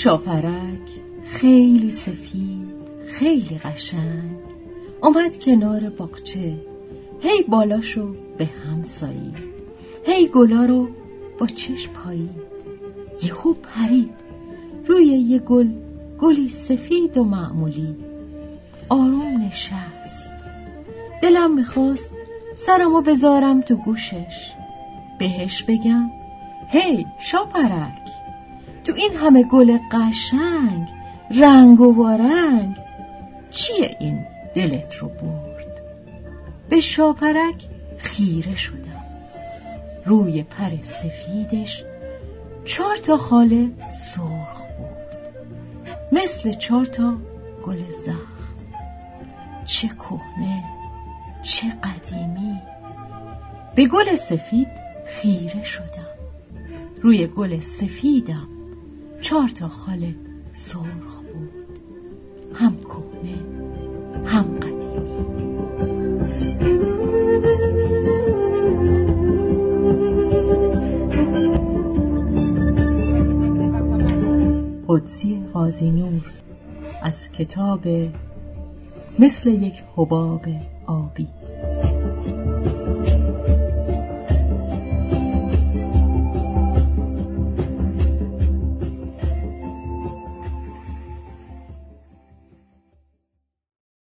شاپرک خیلی سفید. خیلی قشنگ. آمد کنار باغچه. هی بالاشو به هم سایید. هی گلا رو با چشم پایید. یهو پرید. روی یه گل گلی سفید و معمولی. آروم نشست. دلم می‌خواست سرمو بذارم تو گوشش. بهش بگم هی شاپرک تو این همه گل قشنگ رنگ و وارنگ چیه این دلت رو برد؟ به شاپرک خیره شدم. روی پر سفیدش چهار تا خاله سرخ بود. مثل چهار تا گل زخم. چه کهنه چه قدیمی. به گل سفید خیره شدم. روی گل سفیدم چهار تا خاله سرخ بود. هم کهنه هم قدیمی. قدسی قاضی نور از کتاب مثل یک حباب آبی.